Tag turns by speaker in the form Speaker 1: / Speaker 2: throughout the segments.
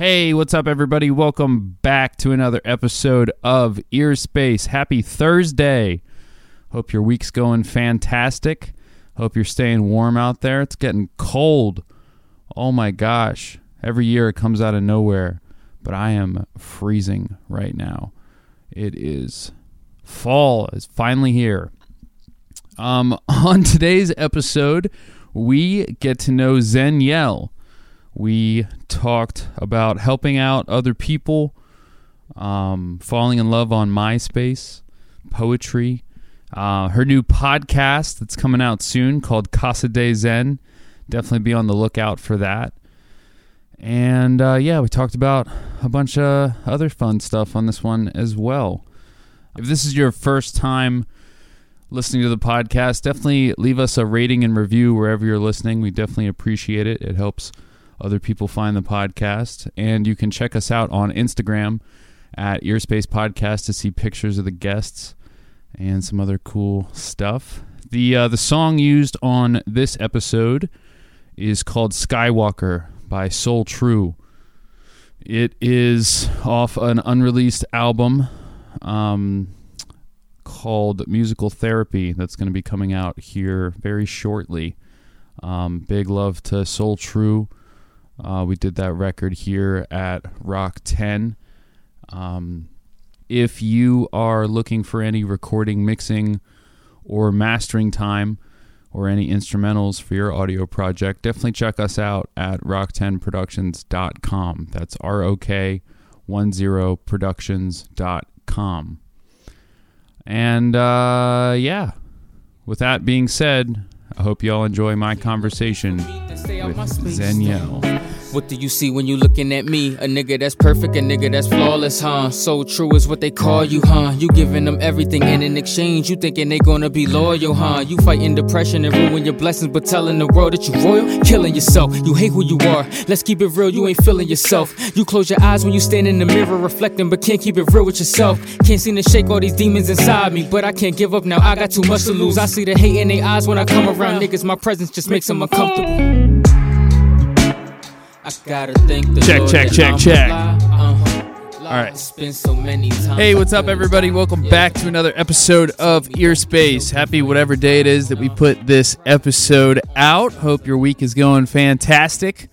Speaker 1: Hey, what's up, everybody? Welcome back to another episode of Ear Space. Happy Thursday. Hope your week's going fantastic. Hope you're staying warm out there. It's getting cold. Oh my gosh. Every year it comes out of nowhere, but I am freezing right now. It is fall is finally here. Um, on today's episode, we get to know Zeniel. We talked about helping out other people, um, falling in love on MySpace, poetry, uh, her new podcast that's coming out soon called Casa de Zen. Definitely be on the lookout for that. And uh, yeah, we talked about a bunch of other fun stuff on this one as well. If this is your first time listening to the podcast, definitely leave us a rating and review wherever you're listening. We definitely appreciate it. It helps other people find the podcast. And you can check us out on Instagram at Earspace Podcast to see pictures of the guests and some other cool stuff. The uh, the song used on this episode is called Skywalker by Soul True. It is off an unreleased album um, called Musical Therapy that's going to be coming out here very shortly. Um, big love to Soul True. Uh, we did that record here at Rok 10. Um, if you are looking for any recording, mixing, or mastering time, or any instrumentals for your audio project, definitely check us out at rok10productions.com. That's R O K 10 productions.com. And uh, yeah, with that being said, I hope you all enjoy my conversation with Zeniel.
Speaker 2: What do you see when you looking at me? A nigga that's perfect, a nigga that's flawless, huh? So true is what they call you, huh? You giving them everything and in exchange, you thinking they gonna be loyal, huh? You fighting depression and ruin your blessings, but telling the world that you royal, killing yourself. You hate who you are. Let's keep it real, you ain't feeling yourself. You close your eyes when you stand in the mirror reflecting, but can't keep it real with yourself. Can't seem to shake all these demons inside me, but I can't give up now. I got too much to lose. I see the hate in their eyes when I come around niggas. My presence just makes them uncomfortable. I gotta thank the
Speaker 1: Check,
Speaker 2: Lord
Speaker 1: check,
Speaker 2: that
Speaker 1: check,
Speaker 2: I'm
Speaker 1: check.
Speaker 2: alive, uh,
Speaker 1: All right.
Speaker 2: it's been so many times
Speaker 1: Hey, what's up, everybody? Welcome back to another episode of Ear Space. Happy whatever day it is that we put this episode out. Hope your week is going fantastic.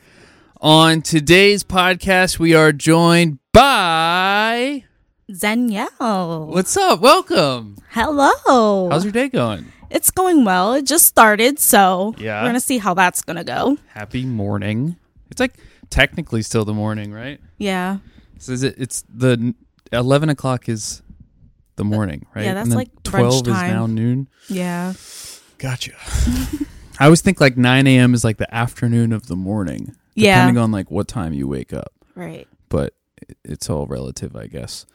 Speaker 1: On today's podcast, we are joined by.
Speaker 3: Zeniel.
Speaker 1: What's up? Welcome.
Speaker 3: Hello.
Speaker 1: How's your day going?
Speaker 3: it's going well. It just started, so
Speaker 1: Yeah.
Speaker 3: we're gonna see how that's gonna go.
Speaker 1: Happy morning. It's like technically still the morning, right?
Speaker 3: Yeah.
Speaker 1: So is it? It's the eleven o'clock is the morning, right?
Speaker 3: yeah, that's
Speaker 1: And then
Speaker 3: like
Speaker 1: twelve
Speaker 3: brunch
Speaker 1: is now noon.
Speaker 3: Yeah.
Speaker 1: Gotcha. I always think like 9 a.m. is like the afternoon of the morning,
Speaker 3: Yeah.
Speaker 1: depending on like what time you wake up.
Speaker 3: Right.
Speaker 1: But it's all relative, I guess.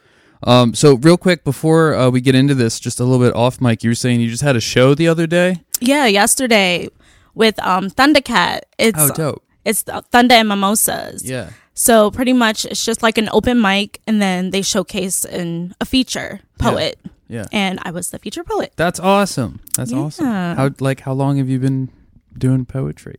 Speaker 1: Um, so real quick before uh, we get into this, just a little bit off mic, you were saying you just had a show the other day.
Speaker 3: Yeah. Yesterday with um Thundercat. It's
Speaker 1: Oh, dope!
Speaker 3: It's Thunder and Mimosas.
Speaker 1: Yeah,
Speaker 3: So pretty much it's just like an open mic, and then they showcase in a feature poet,
Speaker 1: yeah.
Speaker 3: and I was the feature poet.
Speaker 1: That's awesome. That's awesome. How like how long have you been doing poetry?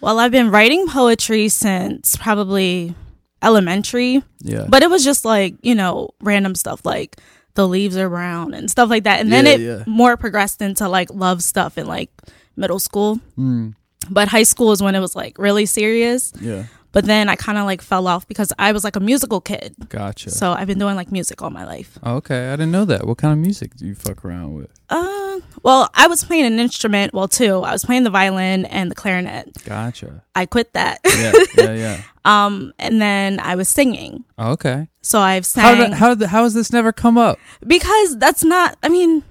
Speaker 3: Well, I've been writing poetry since probably elementary.
Speaker 1: Yeah,
Speaker 3: But it was just like, you know, random stuff like the leaves are brown and stuff like that. And then
Speaker 1: Yeah,
Speaker 3: it
Speaker 1: yeah.
Speaker 3: more progressed into like love stuff in like middle school.
Speaker 1: Mm,
Speaker 3: But high school is when it was like really serious.
Speaker 1: yeah.
Speaker 3: But then I kind of like fell off because I was like a musical kid.
Speaker 1: Gotcha.
Speaker 3: So I've been doing like music all my life.
Speaker 1: Oh, okay, I didn't know that. What kind of music do you fuck around with?
Speaker 3: Uh, well, I was playing an instrument. Well, two. I was playing the violin and the clarinet.
Speaker 1: Gotcha.
Speaker 3: I quit that.
Speaker 1: Yeah, yeah, yeah.
Speaker 3: um, and then I was singing.
Speaker 1: Oh, okay.
Speaker 3: So I've
Speaker 1: How
Speaker 3: sang
Speaker 1: did, how did, how has this never come up?
Speaker 3: because that's not. I mean,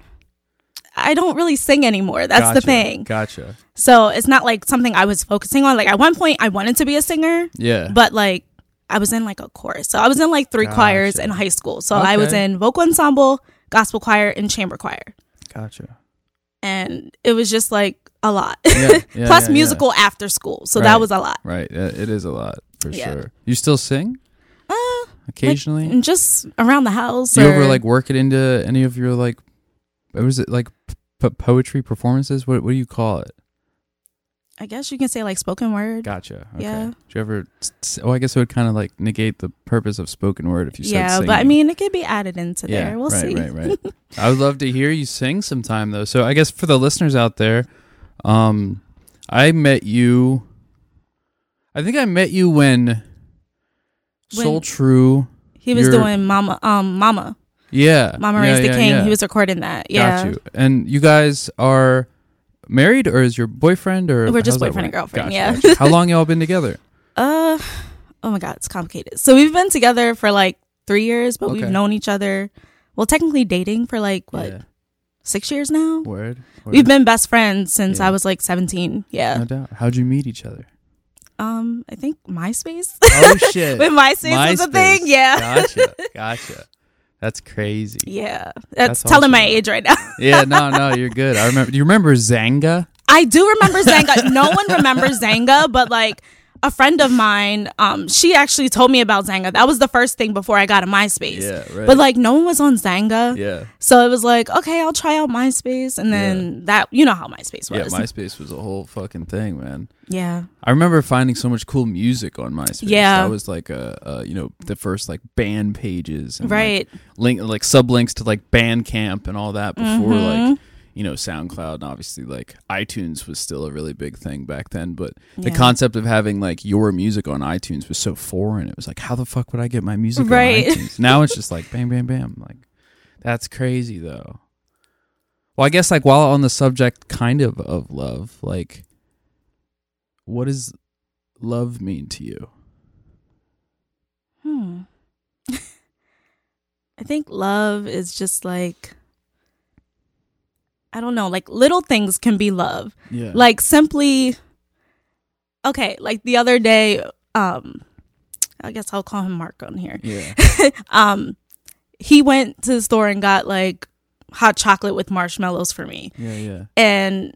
Speaker 3: I don't really sing anymore. That's
Speaker 1: Gotcha,
Speaker 3: the thing.
Speaker 1: Gotcha.
Speaker 3: So it's not like something I was focusing on. Like at one point, I wanted to be a singer,
Speaker 1: Yeah.
Speaker 3: but like I was in like a chorus. So I was in like three choirs in high school. So I was in vocal ensemble, gospel choir, and chamber choir,
Speaker 1: gotcha.
Speaker 3: and it was just like a lot.
Speaker 1: Yeah, yeah,
Speaker 3: Plus
Speaker 1: yeah,
Speaker 3: musical after school, so
Speaker 1: Right.
Speaker 3: that was a lot.
Speaker 1: Right. It is a lot for sure. You still sing
Speaker 3: Uh,
Speaker 1: occasionally?
Speaker 3: and just around the house.
Speaker 1: Do you
Speaker 3: or,
Speaker 1: ever like work it into any of your like, was it like p- poetry performances? What what do you call it?
Speaker 3: I guess you can say like spoken word.
Speaker 1: Gotcha. Okay.
Speaker 3: Yeah.
Speaker 1: Did you ever? Oh, I guess it would kind of like negate the purpose of spoken word if you said
Speaker 3: yeah, but I mean, it could be added into
Speaker 1: yeah,
Speaker 3: there. We'll
Speaker 1: right,
Speaker 3: see.
Speaker 1: right, right. right. I would love to hear you sing sometime though. So I guess for the listeners out there, um, I met you. I think I met you when, Soul True.
Speaker 3: He was doing Mama, um, Mama,
Speaker 1: Yeah,
Speaker 3: Mama
Speaker 1: yeah,
Speaker 3: Raised the King.
Speaker 1: yeah.
Speaker 3: He was recording that. Yeah.
Speaker 1: Got you. And you guys are married, or is your boyfriend, or
Speaker 3: We're just boyfriend and girlfriend,
Speaker 1: Gotcha,
Speaker 3: yeah.
Speaker 1: gotcha. How long y'all been together?
Speaker 3: Uh, oh my God, it's complicated. So we've been together for like three years, but
Speaker 1: Okay.
Speaker 3: we've known each other. Well, technically dating for like what
Speaker 1: Yeah.
Speaker 3: six years now.
Speaker 1: Word. Word.
Speaker 3: We've been best friends since
Speaker 1: Yeah.
Speaker 3: I was like seventeen. Yeah.
Speaker 1: no doubt. How'd you meet each other?
Speaker 3: Um, I think MySpace.
Speaker 1: Oh shit!
Speaker 3: when MySpace, was a thing. Yeah.
Speaker 1: Gotcha. Gotcha. That's crazy.
Speaker 3: Yeah.
Speaker 1: That's
Speaker 3: That's, telling my age right now.
Speaker 1: Yeah. No. No. You're good. I remember. Do you remember Xanga?
Speaker 3: I do remember Xanga. no one remembers Xanga, but like a friend of mine, um, she actually told me about Xanga. That was the first thing before I got a MySpace.
Speaker 1: Yeah, right.
Speaker 3: But like no one was on Xanga.
Speaker 1: Yeah.
Speaker 3: So it was like, okay, I'll try out MySpace. And then that, you know how MySpace was.
Speaker 1: Yeah. MySpace was a whole fucking thing, man.
Speaker 3: Yeah.
Speaker 1: I remember finding so much cool music on MySpace.
Speaker 3: Yeah.
Speaker 1: that was like a, a you know the first like band pages, and, like,
Speaker 3: Right.
Speaker 1: link like sublinks to like Bandcamp and all that before
Speaker 3: Mm-hmm.
Speaker 1: like you know SoundCloud and obviously like iTunes was still a really big thing back then. But the concept of having like your music on iTunes was so foreign. It was like, how the fuck would I get my music
Speaker 3: Right.
Speaker 1: on iTunes? Now it's just like bam, bam, bam. Like that's crazy though. Well, I guess like while on the subject kind of of love, like what does love mean to you?
Speaker 3: Hmm. I think love is just like I don't know, like little things can be love.
Speaker 1: Yeah.
Speaker 3: Like simply Okay, like the other day um I guess I'll call him Mark on here.
Speaker 1: yeah.
Speaker 3: Um he went to the store and got like hot chocolate with marshmallows for me.
Speaker 1: Yeah, yeah.
Speaker 3: And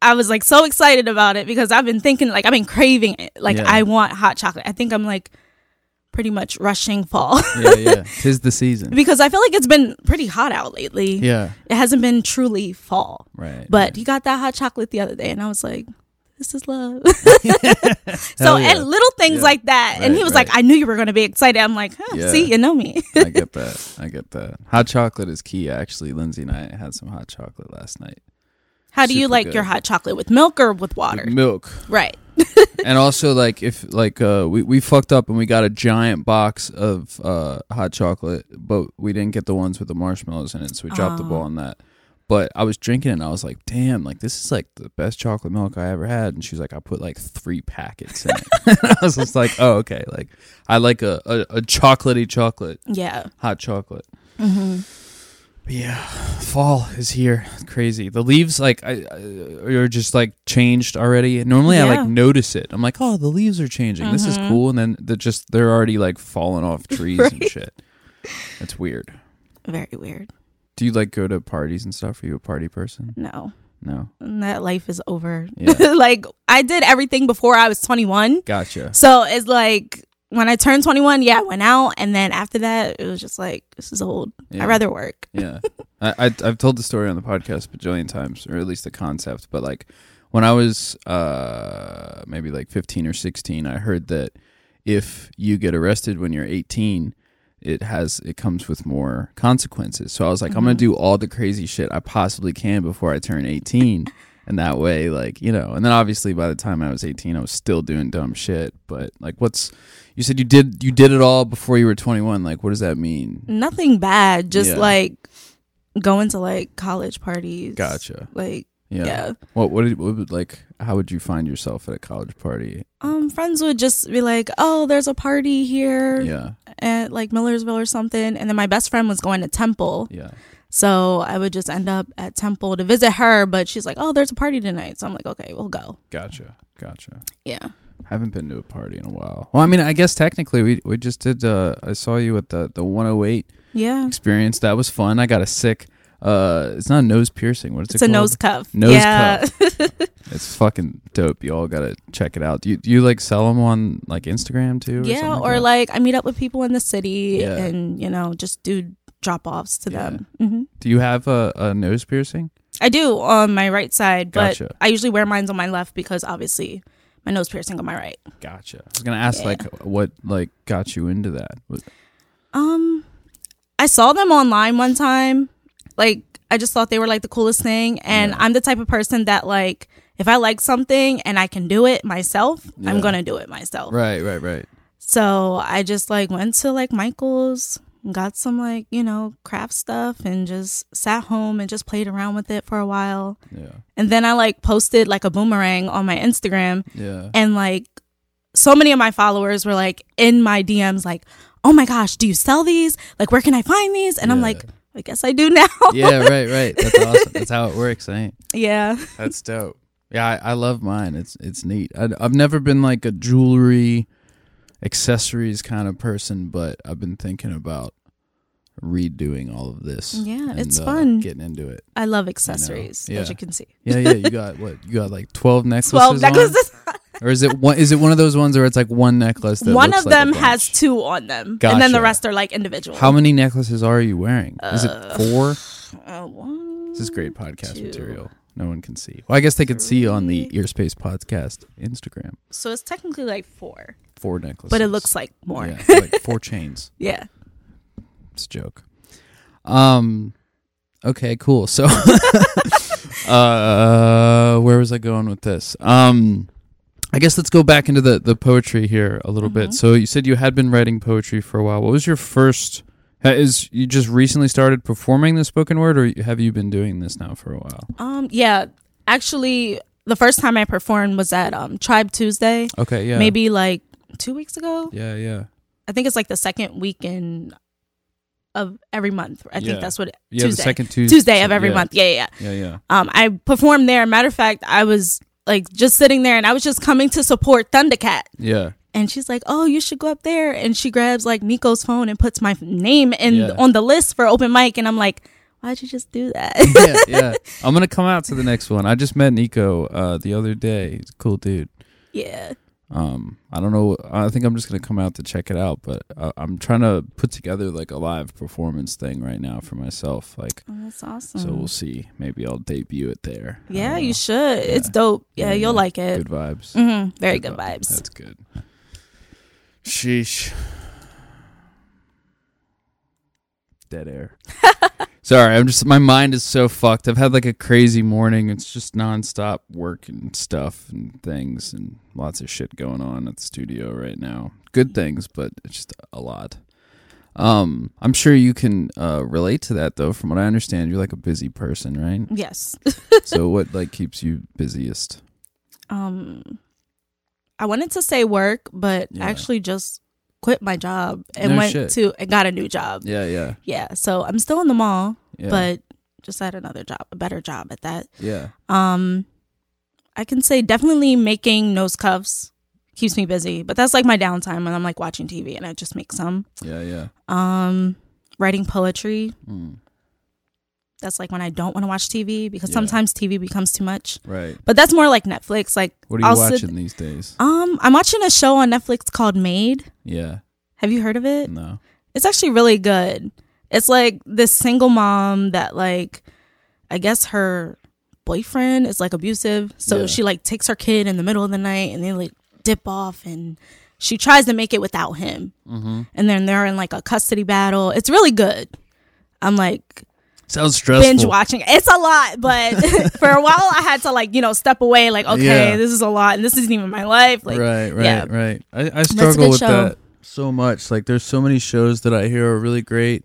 Speaker 3: I was like so excited about it because I've been thinking like I've been craving it. Like
Speaker 1: Yeah.
Speaker 3: I want hot chocolate. I think I'm like pretty much rushing fall.
Speaker 1: Yeah, yeah. Tis the season.
Speaker 3: because I feel like it's been pretty hot out lately.
Speaker 1: Yeah.
Speaker 3: It hasn't been truly fall.
Speaker 1: Right.
Speaker 3: But he got that hot chocolate the other day and I was like, this is love. So
Speaker 1: yeah.
Speaker 3: and little things
Speaker 1: Yeah.
Speaker 3: like that. and he was
Speaker 1: right.
Speaker 3: like, I knew you were gonna be excited. I'm like, huh,
Speaker 1: Yeah.
Speaker 3: see, you know me.
Speaker 1: I get that. I get that. Hot chocolate is key. Actually, Lindsay and I had some hot chocolate last night.
Speaker 3: How do you like
Speaker 1: good.
Speaker 3: your hot chocolate with milk or with water?
Speaker 1: With milk,
Speaker 3: right.
Speaker 1: and also like if like uh we we fucked up and we got a giant box of uh hot chocolate, but we didn't get the ones with the marshmallows in it, so we dropped the
Speaker 3: Oh.
Speaker 1: ball on that. But I was drinking it and I was like, damn, like this is like the best chocolate milk I ever had. And she's like, I put like three packets in it. I was just like, oh, okay. Like I like a, a, a chocolatey chocolate,
Speaker 3: Yeah.
Speaker 1: hot chocolate.
Speaker 3: hmm
Speaker 1: But yeah, fall is here. It's crazy. The leaves like I, I are just like changed already. Normally I
Speaker 3: Yeah.
Speaker 1: like notice it. I'm like, oh, the leaves are changing. This is
Speaker 3: Mhm.
Speaker 1: cool. And then they're just they're already like falling off trees and
Speaker 3: Right.
Speaker 1: shit. That's weird.
Speaker 3: Very weird.
Speaker 1: Do you like go to parties and stuff? Are you a party person?
Speaker 3: No.
Speaker 1: No.
Speaker 3: And that life is over.
Speaker 1: Yeah.
Speaker 3: like I did everything before I was 21.
Speaker 1: Gotcha.
Speaker 3: So it's like when I turned 21, yeah, I went out and then after that it was just like this is old.
Speaker 1: Yeah.
Speaker 3: I'd rather work.
Speaker 1: Yeah, I, I I've told the story on the podcast a bajillion times, or at least the concept. But like when I was uh maybe like fifteen or sixteen, I heard that if you get arrested when you're eighteen, it has it comes with more consequences. So I was like, I'm gonna
Speaker 3: Mhm.
Speaker 1: do all the crazy shit I possibly can before I turn eighteen. And that way, like, you know, and then obviously by the time I was 18, I was still doing dumb shit. But like, what's, you said you did, you did it all before you were 21. Like, what does that mean?
Speaker 3: Nothing bad, just
Speaker 1: Yeah.
Speaker 3: like going to like college parties.
Speaker 1: Gotcha.
Speaker 3: Like
Speaker 1: Yeah.
Speaker 3: yeah.
Speaker 1: What what did what would like how would you find yourself at a college party?
Speaker 3: Um friends would just be like, "Oh, there's a party here
Speaker 1: Yeah.
Speaker 3: at like Millersville or something." And then my best friend was going to Temple.
Speaker 1: Yeah.
Speaker 3: So I would just end up at Temple to visit her, but she's like, "Oh, there's a party tonight." So I'm like, "Okay, we'll go."
Speaker 1: Gotcha. Gotcha.
Speaker 3: Yeah.
Speaker 1: Haven't been to a party in a while. Well, I mean, I guess technically we we just did uh I saw you at the the 108
Speaker 3: Yeah.
Speaker 1: experience. That was fun. I got a sick uh it's not a nose piercing. What is
Speaker 3: It's
Speaker 1: it
Speaker 3: It's
Speaker 1: a
Speaker 3: nose cuff.
Speaker 1: Nose
Speaker 3: yeah.
Speaker 1: It's fucking dope. You all got to check it out. Do you do you like sell them on like Instagram too? or
Speaker 3: yeah,
Speaker 1: something
Speaker 3: or
Speaker 1: that?
Speaker 3: like I meet up with people in the city
Speaker 1: Yeah.
Speaker 3: and, you know, just do drop offs to
Speaker 1: Yeah.
Speaker 3: them. hmm
Speaker 1: Do you have a, a nose piercing?
Speaker 3: I do on my right side, but
Speaker 1: Gotcha.
Speaker 3: I usually wear mine on my left because obviously my nose piercing on my right.
Speaker 1: Gotcha. I was gonna ask
Speaker 3: Yeah.
Speaker 1: like what like got you into that. Was-
Speaker 3: Um, I saw them online one time. Like, I just thought they were like the coolest thing. And
Speaker 1: Yeah.
Speaker 3: I'm the type of person that, like, if I like something and I can do it myself,
Speaker 1: Yeah.
Speaker 3: I'm going to do it myself.
Speaker 1: Right, right, right.
Speaker 3: So I just, like, went to, like, Michael's, got some, like, you know, craft stuff and just sat home and just played around with it for a while.
Speaker 1: Yeah,
Speaker 3: And then I, like, posted, like, a boomerang on my Instagram.
Speaker 1: yeah.
Speaker 3: And, like, so many of my followers were, like, in my DMs, like, oh my gosh, do you sell these? Like, where can I find these? And I'm like, I guess I do now.
Speaker 1: yeah, right, right. That's awesome. That's how it works, ain't?
Speaker 3: yeah.
Speaker 1: That's dope. Yeah, I, I love mine. It's it's neat. I, I've never been like a jewelry, accessories kind of person, but I've been thinking about redoing all of this.
Speaker 3: Yeah,
Speaker 1: and,
Speaker 3: it's
Speaker 1: uh,
Speaker 3: fun.
Speaker 1: Getting into it.
Speaker 3: I love accessories,
Speaker 1: Yeah.
Speaker 3: as you can see.
Speaker 1: Yeah, yeah. You got what? You got like twelve necklaces.
Speaker 3: 12
Speaker 1: on?
Speaker 3: necklaces.
Speaker 1: or is it one? Is it one of those ones where it's like one necklace? That
Speaker 3: One of
Speaker 1: like
Speaker 3: them has two on them, and then the rest are like individual.
Speaker 1: How many necklaces are you wearing? Is it four?
Speaker 3: Uh, one,
Speaker 1: This is great podcast
Speaker 3: two,
Speaker 1: material. No one can see. Well, I guess they could see on the Earspace podcast Instagram.
Speaker 3: So it's technically like four,
Speaker 1: Four necklaces,
Speaker 3: but it looks like more.
Speaker 1: yeah,
Speaker 3: Yeah.
Speaker 1: like four chains.
Speaker 3: yeah.
Speaker 1: It's a joke. Um. Okay. Cool. So, uh, where was I going with this? Um, I guess let's go back into the the poetry here a little
Speaker 3: Mm-hmm.
Speaker 1: bit. So you said you had been writing poetry for a while. What was your first? Is you just recently started performing the spoken word, or have you been doing this now for a while?
Speaker 3: Um. Yeah. Actually, the first time I performed was at um Tribe Tuesday,
Speaker 1: Okay. Yeah.
Speaker 3: maybe like two weeks ago.
Speaker 1: Yeah. Yeah.
Speaker 3: I think it's like the second weekend of every month. I
Speaker 1: Yeah.
Speaker 3: think that's what it,
Speaker 1: Yeah.
Speaker 3: Tuesday.
Speaker 1: The second Tuesday.
Speaker 3: Tuesday of every
Speaker 1: yeah.
Speaker 3: month. Yeah, yeah,
Speaker 1: Yeah.
Speaker 3: yeah. Um, I performed there. Matter of fact, I was like just sitting there and I was just coming to support Thundercat.
Speaker 1: Yeah.
Speaker 3: And she's like, "Oh, you should go up there." And she grabs like Nico's phone and puts my name in on the list for open mic. And I'm like, "Why'd you just do that?"
Speaker 1: yeah, yeah. I'm gonna come out to the next one. I just met Nico uh, the other day. He's a cool dude.
Speaker 3: yeah,
Speaker 1: Um, I don't know. I think I'm just gonna come out to check it out. But uh, I'm trying to put together like a live performance thing right now for myself. Like,
Speaker 3: oh, that's awesome.
Speaker 1: so we'll see. Maybe I'll debut it there.
Speaker 3: Yeah, you should. It's dope. Yeah,
Speaker 1: Yeah,
Speaker 3: you'll
Speaker 1: yeah.
Speaker 3: like it.
Speaker 1: Good vibes.
Speaker 3: hmm Very good
Speaker 1: vi-
Speaker 3: vibes.
Speaker 1: That's good. Sheesh. Dead air. Sorry, I'm just my mind is so fucked. I've had like a crazy morning. It's just nonstop work and stuff and things and lots of shit going on at the studio right now. Good things, but it's just a lot. Um, I'm sure you can uh, relate to that though. From what I understand, you're like a busy person, right?
Speaker 3: Yes.
Speaker 1: so what like keeps you busiest?
Speaker 3: um I wanted to say work, but
Speaker 1: Yeah.
Speaker 3: actually just quit my job and
Speaker 1: No
Speaker 3: went
Speaker 1: shit.
Speaker 3: to and got a new job.
Speaker 1: Yeah, yeah,
Speaker 3: Yeah, so I'm still in the mall,
Speaker 1: yeah.
Speaker 3: but just at another job, a better job at that.
Speaker 1: yeah,
Speaker 3: Um I can say definitely making nose cuffs keeps me busy, but that's like my downtime when I'm like watching TV and I just make some.
Speaker 1: yeah, yeah.
Speaker 3: Um writing poetry,
Speaker 1: Mm,
Speaker 3: that's like when I don't want to watch TV because
Speaker 1: Yeah.
Speaker 3: sometimes TV becomes too much.
Speaker 1: right.
Speaker 3: But that's more like Netflix. Like
Speaker 1: What are you
Speaker 3: I'll
Speaker 1: watching these days?
Speaker 3: um I'm watching a show on Netflix called Maid.
Speaker 1: Yeah,
Speaker 3: Have you heard of it?
Speaker 1: no.
Speaker 3: It's actually really good. It's like this single mom that like I guess her boyfriend is like abusive. So
Speaker 1: Yeah.
Speaker 3: she like takes her kid in the middle of the night and they like dip off and she tries to make it without him.
Speaker 1: Mm-hmm.
Speaker 3: And then they're in like a custody battle. It's really good. I'm like
Speaker 1: Sounds stressful.
Speaker 3: binge watching. It's a lot, but for a while I had to like, you know, step away like, okay,
Speaker 1: Yeah.
Speaker 3: this is a lot and this isn't even my life. Like
Speaker 1: right, right,
Speaker 3: yeah.
Speaker 1: right. I struggle with
Speaker 3: show.
Speaker 1: that so much. Like, there's so many shows that I hear are really great,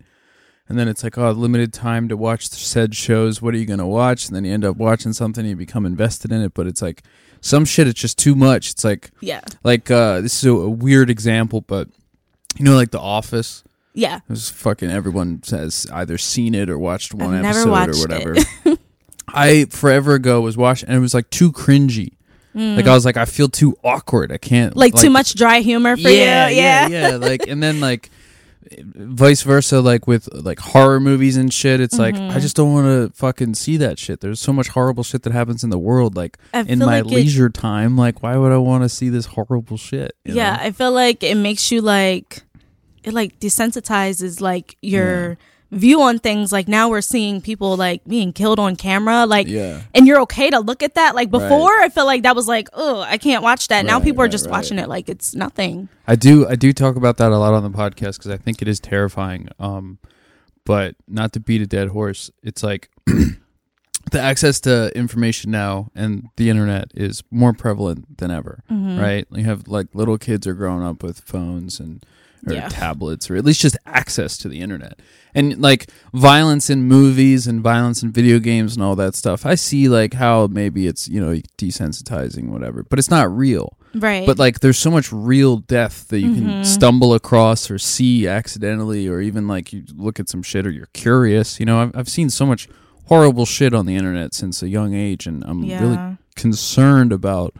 Speaker 1: and then it's like, oh, limited time to watch said shows. What are you gonna watch? And then you end up watching something, and you become invested in it. But it's like some shit. It's just too much. It's like,
Speaker 3: Yeah.
Speaker 1: like uh, this is a, a weird example, but you know, like The Office.
Speaker 3: Yeah.
Speaker 1: It was fucking everyone has either seen it or watched one
Speaker 3: I've
Speaker 1: episode or whatever.
Speaker 3: it.
Speaker 1: I forever ago was watching and it was like too cringy. Like I was like, I feel too awkward. I can't
Speaker 3: Mm. Like, too much dry humor for
Speaker 1: yeah,
Speaker 3: you.
Speaker 1: yeah,
Speaker 3: Yeah.
Speaker 1: yeah. Like and then like vice versa, like with like horror movies and shit. It's like
Speaker 3: Mm-hmm.
Speaker 1: I just don't want to fucking see that shit. There's so much horrible shit that happens in the world. Like
Speaker 3: I
Speaker 1: in my
Speaker 3: like it-
Speaker 1: leisure time, like why would I want to see this horrible shit? you
Speaker 3: Yeah,
Speaker 1: know?
Speaker 3: I feel like it makes you like it like desensitizes like your view on things. Like now we're seeing people like being killed on camera. Like,
Speaker 1: Yeah.
Speaker 3: and you're okay to look at that. Like before, I feel like that was like, oh, I can't watch that. now
Speaker 1: Right,
Speaker 3: people are just
Speaker 1: right.
Speaker 3: watching it like it's nothing.
Speaker 1: I do I do talk about that a lot on the podcast because I think it is terrifying. Um, but not to beat a dead horse, it's like the access to information now and the internet is more prevalent than ever,
Speaker 3: Mm-hmm.
Speaker 1: right? You have like little kids are growing up with phones and or
Speaker 3: Yeah.
Speaker 1: tablets or at least just access to the internet. And like violence in movies and violence in video games and all that stuff. I see like how maybe it's, you know, desensitizing whatever, but it's not real
Speaker 3: Right.
Speaker 1: but like there's so much real death that you
Speaker 3: Mm-hmm.
Speaker 1: can stumble across or see accidentally or even like you look at some shit or you're curious you know i've, I've seen so much horrible shit on the internet since a young age and i'm really concerned about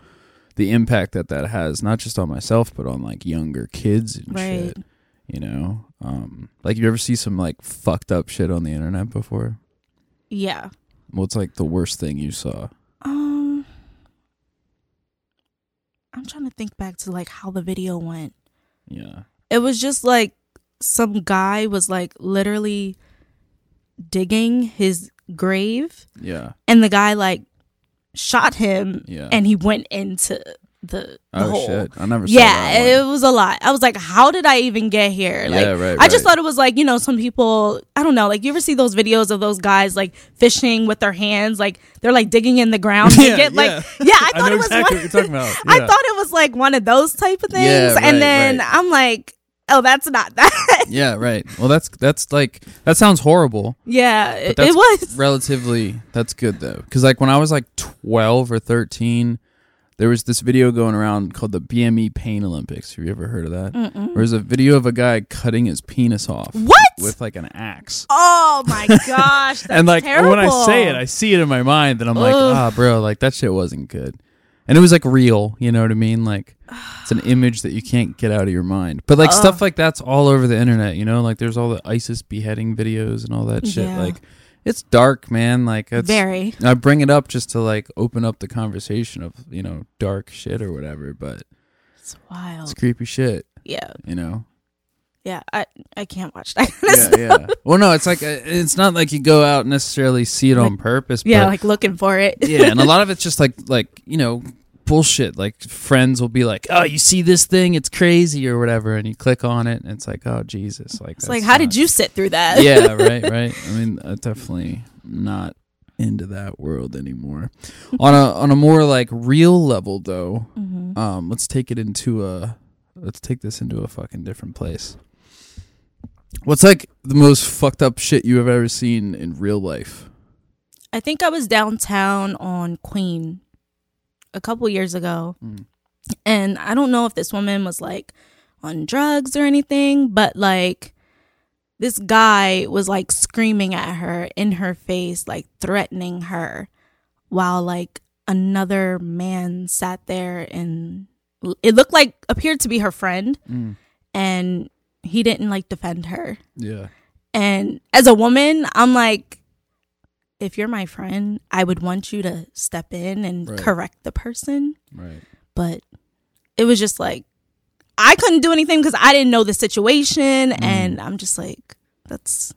Speaker 1: the impact that that has not just on myself but on like younger kids and
Speaker 3: Right.
Speaker 1: shit you know um like you ever see some like fucked up shit on the internet before
Speaker 3: yeah.
Speaker 1: what's like the worst thing you saw
Speaker 3: Um, I'm trying to think back to like how the video went.
Speaker 1: yeah
Speaker 3: It was just like some guy was like literally digging his grave,
Speaker 1: yeah
Speaker 3: and the guy like shot him,
Speaker 1: Yeah.
Speaker 3: and he went into the, the
Speaker 1: oh
Speaker 3: hole.
Speaker 1: shit i never saw
Speaker 3: Yeah, it was a lot. I was like, how did I even get here? Like,
Speaker 1: Yeah, right,
Speaker 3: I just
Speaker 1: right.
Speaker 3: thought it was like, you know, some people, I don't know, like you ever see those videos of those guys like fishing with their hands, like they're like digging in the ground.
Speaker 1: Yeah,
Speaker 3: get like,
Speaker 1: yeah.
Speaker 3: yeah, I
Speaker 1: I
Speaker 3: thought
Speaker 1: know
Speaker 3: it was
Speaker 1: exactly
Speaker 3: one,
Speaker 1: what you're talking about.
Speaker 3: I thought it was like one of those type of things.
Speaker 1: Right,
Speaker 3: and then. I'm like, oh, that's not that.
Speaker 1: Yeah, right. Well, that's that's like that sounds horrible.
Speaker 3: yeah, it, it was.
Speaker 1: relatively that's good though, because like when I was like twelve or thirteen, there was this video going around called the BME Pain Olympics. Have you ever heard of that? There's a video of a guy cutting his penis off
Speaker 3: What?
Speaker 1: with like an axe.
Speaker 3: Oh my gosh, that's
Speaker 1: and like
Speaker 3: terrible.
Speaker 1: when I say it, I see it in my mind, and I'm like,
Speaker 3: Ugh.
Speaker 1: ah, bro, like that shit wasn't good. And it was like real, you know what I mean? Like it's an image that you can't get out of your mind. But like
Speaker 3: Ugh.
Speaker 1: stuff like that's all over the internet, you know? Like there's all the ISIS beheading videos and all that shit.
Speaker 3: Yeah.
Speaker 1: Like it's dark, man. Like it's
Speaker 3: very.
Speaker 1: I bring it up just to like open up the conversation of, you know, dark shit or whatever, but
Speaker 3: It's wild.
Speaker 1: it's creepy shit,
Speaker 3: Yeah,
Speaker 1: you know?
Speaker 3: Yeah. I I can't watch that.
Speaker 1: Yeah, yeah. Well, no, it's like uh, it's not like you go out and necessarily see it on purpose,
Speaker 3: Yeah,
Speaker 1: but
Speaker 3: like looking for it.
Speaker 1: yeah, and a lot of it's just like like you know bullshit. Like friends will be like, "Oh, you see this thing? It's crazy" or whatever, and you click on it, and it's like, "Oh Jesus!" Like
Speaker 3: It's like, how did you sit through that?
Speaker 1: yeah, right, right. I mean, uh, definitely not into that world anymore. on a on a more like real level, though,
Speaker 3: Mhm.
Speaker 1: um, let's take it into a let's take this into a fucking different place. What's like the most fucked up shit you have ever seen in real life?
Speaker 3: I think I was downtown on Queen a couple years ago.
Speaker 1: Mm.
Speaker 3: And I don't know if this woman was like on drugs or anything, but like this guy was like screaming at her in her face, like threatening her, while like another man sat there and it looked like appeared to be her friend
Speaker 1: Mm.
Speaker 3: and he didn't like defend her.
Speaker 1: Yeah,
Speaker 3: And as a woman, I'm like, if you're my friend, I would want you to step in and
Speaker 1: Right.
Speaker 3: correct the person.
Speaker 1: right.
Speaker 3: But it was just like, I couldn't do anything because I didn't know the situation. Mm. And I'm just like, that's,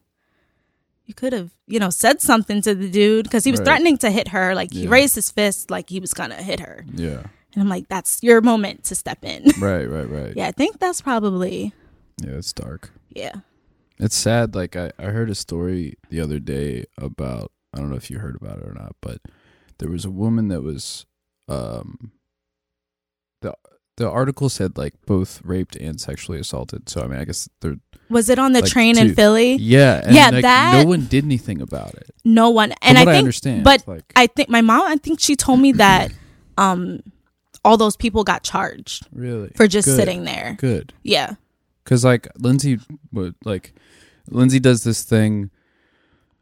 Speaker 3: you could have, you know, said something to the dude because he was
Speaker 1: Right.
Speaker 3: threatening to hit her. Like he raised his fist like he was going to hit her.
Speaker 1: Yeah,
Speaker 3: And I'm like, that's your moment to step in.
Speaker 1: right, right, right.
Speaker 3: yeah, I think that's probably,
Speaker 1: Yeah, it's dark.
Speaker 3: yeah.
Speaker 1: It's sad. Like I, I heard a story the other day about I don't know if you heard about it or not, but there was a woman that was um the the article said like both raped and sexually assaulted. So I mean I guess they're
Speaker 3: Was it on the
Speaker 1: Like,
Speaker 3: train in Philly?
Speaker 1: yeah, and
Speaker 3: Yeah,
Speaker 1: like,
Speaker 3: that-
Speaker 1: no one did anything about it.
Speaker 3: No one. And I
Speaker 1: I
Speaker 3: think,
Speaker 1: understand,
Speaker 3: but
Speaker 1: like
Speaker 3: I think my mom. I think she told me that um, all those people got charged
Speaker 1: really
Speaker 3: for just
Speaker 1: Good.
Speaker 3: sitting there.
Speaker 1: good.
Speaker 3: Yeah.
Speaker 1: Cause like Lindsay would like Lindsay does this thing.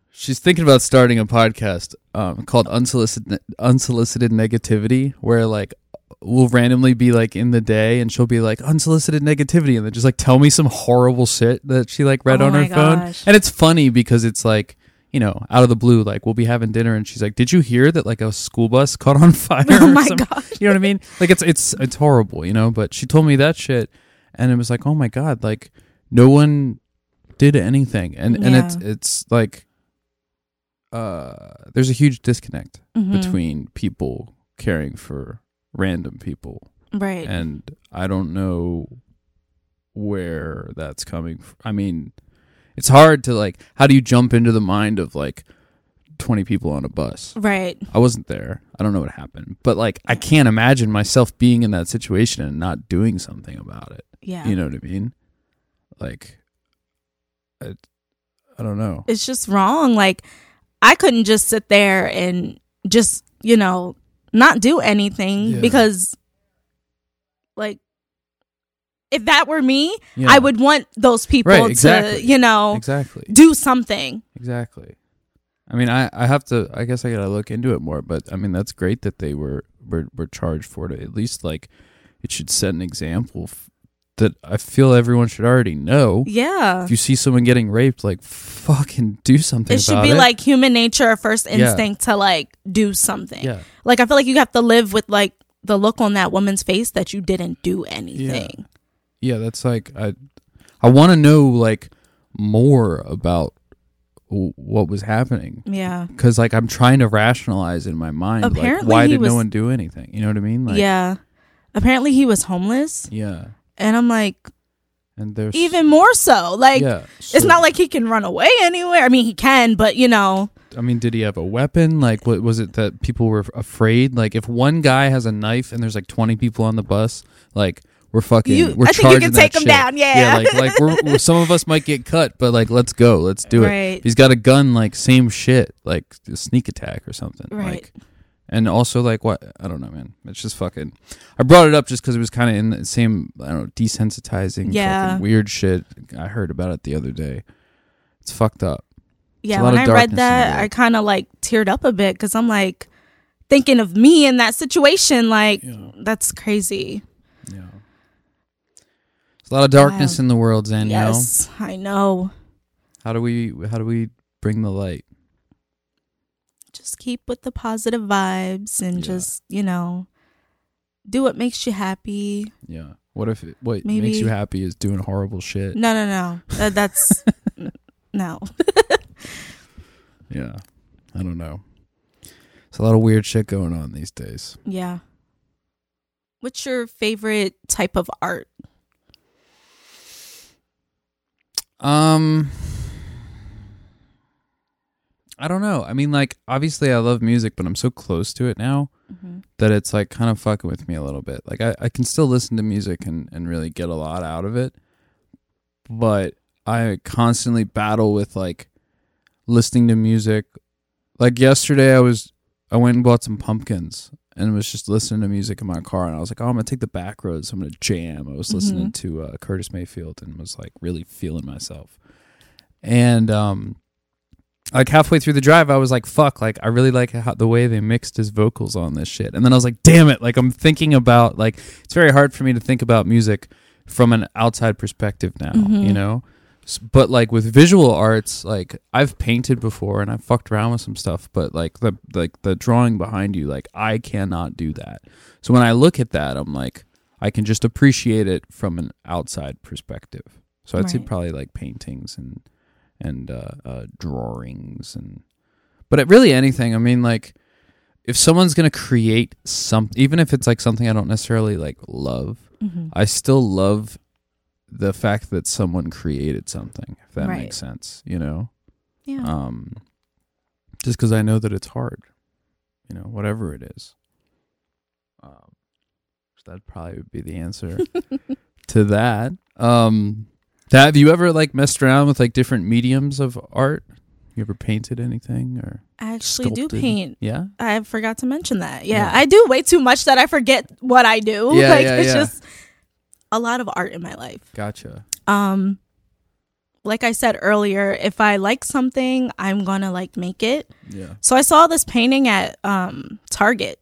Speaker 1: She's thinking about starting a podcast um, called unsolicited unsolicited negativity, where like we'll randomly be like in the day, and she'll be like unsolicited negativity, and then just like tell me some horrible shit that she like read
Speaker 3: Oh
Speaker 1: on her
Speaker 3: my
Speaker 1: phone, and it's funny because it's like you know out of the blue, like we'll be having dinner, and she's like, "Did you hear that like a school bus caught on fire?"
Speaker 3: Oh my
Speaker 1: something?"
Speaker 3: gosh.
Speaker 1: you know what I mean? Like it's it's it's horrible, you know. But she told me that shit, and it was like, oh my god, like no one did anything, and and it's it's like uh, there's a huge disconnect
Speaker 3: Mhm.
Speaker 1: between people caring for random people,
Speaker 3: right.
Speaker 1: and I don't know where that's coming. From. I mean, it's hard to like. How do you jump into the mind of like twenty people on a bus?
Speaker 3: right.
Speaker 1: I wasn't there. I don't know what happened, but like I can't imagine myself being in that situation and not doing something about it.
Speaker 3: Yeah.
Speaker 1: You know what I mean? Like, I, I don't know.
Speaker 3: it's just wrong. Like I couldn't just sit there and just, you know, not do anything
Speaker 1: Yeah.
Speaker 3: because like if that were me,
Speaker 1: Yeah.
Speaker 3: I would want those people
Speaker 1: Right, exactly.
Speaker 3: to, you know,
Speaker 1: exactly,
Speaker 3: do something.
Speaker 1: exactly. I mean, I, I have to. I guess I gotta look into it more. But I mean, that's great that they were were, were charged for it. At least like it should set an example f- that I feel everyone should already know.
Speaker 3: Yeah.
Speaker 1: If you see someone getting raped, like fucking do something.
Speaker 3: It should be
Speaker 1: it.
Speaker 3: like human nature first
Speaker 1: Yeah.
Speaker 3: instinct to like do something.
Speaker 1: yeah.
Speaker 3: Like I feel like you have to live with like the look on that woman's face that you didn't do anything.
Speaker 1: yeah that's like i i want to know like more about w- what was happening
Speaker 3: Yeah.
Speaker 1: because like i'm trying to rationalize in my mind like
Speaker 3: Apparently
Speaker 1: why did
Speaker 3: was-
Speaker 1: no one do anything you know what i mean like
Speaker 3: yeah. Apparently he was homeless
Speaker 1: yeah
Speaker 3: and I'm like
Speaker 1: and there's
Speaker 3: even more so. Like
Speaker 1: yeah
Speaker 3: it's not like he can run away anywhere. I mean, he can, but you know,
Speaker 1: i mean did he have a weapon like what was it that people were afraid like if one guy has a knife and there's like 20 people on the bus like we're fucking
Speaker 3: You-
Speaker 1: we're
Speaker 3: I think you can take
Speaker 1: shit.
Speaker 3: down, yeah.
Speaker 1: yeah like like we're, we're- some of us might get cut but like let's go let's do it
Speaker 3: Right.
Speaker 1: If he's got a gun like same shit like a sneak attack or something
Speaker 3: Right.
Speaker 1: like and also like what i don't know man it's just fucking i brought it up just because it was kind of in the same i don't know desensitizing
Speaker 3: Yeah.
Speaker 1: weird shit i heard about it the other day it's fucked up
Speaker 3: yeah. When I read
Speaker 1: darkness in the
Speaker 3: that. I kind of like teared up a bit because I'm like thinking of me in that situation. Like
Speaker 1: Yeah.
Speaker 3: that's crazy.
Speaker 1: yeah there's a lot of darkness
Speaker 3: Wow.
Speaker 1: in the world know
Speaker 3: yes, I know.
Speaker 1: how do we how do we bring the light
Speaker 3: Just keep with the positive vibes and
Speaker 1: Yeah.
Speaker 3: just you know do what makes you happy.
Speaker 1: yeah what if it, what
Speaker 3: Maybe-
Speaker 1: makes you happy is doing horrible shit
Speaker 3: No, no, no. That, that's no.
Speaker 1: yeah i don't know there's a lot of weird shit going on these days
Speaker 3: Yeah. What's your favorite type of art?
Speaker 1: Um I don't know. I mean like obviously I love music, but I'm so close to it now that it's like kind of fucking with me a little bit. Like I, I can still listen to music and, and really get a lot out of it. But I constantly battle with like listening to music. Like yesterday I was I went and bought some pumpkins and was just listening to music in my car and I was like, Oh, I'm gonna take the back roads, I'm gonna jam. I was listening to uh, Curtis Mayfield and was like really feeling myself. And um like halfway through the drive, I was like, "Fuck!" Like I really like how, the way they mixed his vocals on this shit. And then I was like, "Damn it!" Like I'm thinking about like it's very hard for me to think about music from an outside perspective now, you mm-hmm. know. But like with visual arts, like I've painted before and I've fucked around with some stuff, but like the like the drawing behind you, like I cannot do that. So when I look at that, I'm like, I can just appreciate it from an outside perspective. So I'd say probably like paintings and and uh, uh, drawings and but it really anything i mean like if someone's gonna create something, even if it's like something i don't necessarily like love
Speaker 3: Mm-hmm.
Speaker 1: i still love the fact that someone created something if that
Speaker 3: Right.
Speaker 1: makes sense you know
Speaker 3: Yeah.
Speaker 1: um just because i know that it's hard you know whatever it is um so that probably would be the answer to that um that, have you ever like messed around with like different mediums of art you ever painted anything or
Speaker 3: I actually do paint.
Speaker 1: yeah
Speaker 3: I forgot to mention that. Yeah,
Speaker 1: Yeah.
Speaker 3: I do way too much that I forget what I do.
Speaker 1: Yeah,
Speaker 3: like
Speaker 1: yeah,
Speaker 3: it's
Speaker 1: yeah.
Speaker 3: just a lot of art in my life.
Speaker 1: gotcha
Speaker 3: Um like I said earlier, if I like something, I'm to like make it.
Speaker 1: yeah
Speaker 3: So I saw this painting at um Target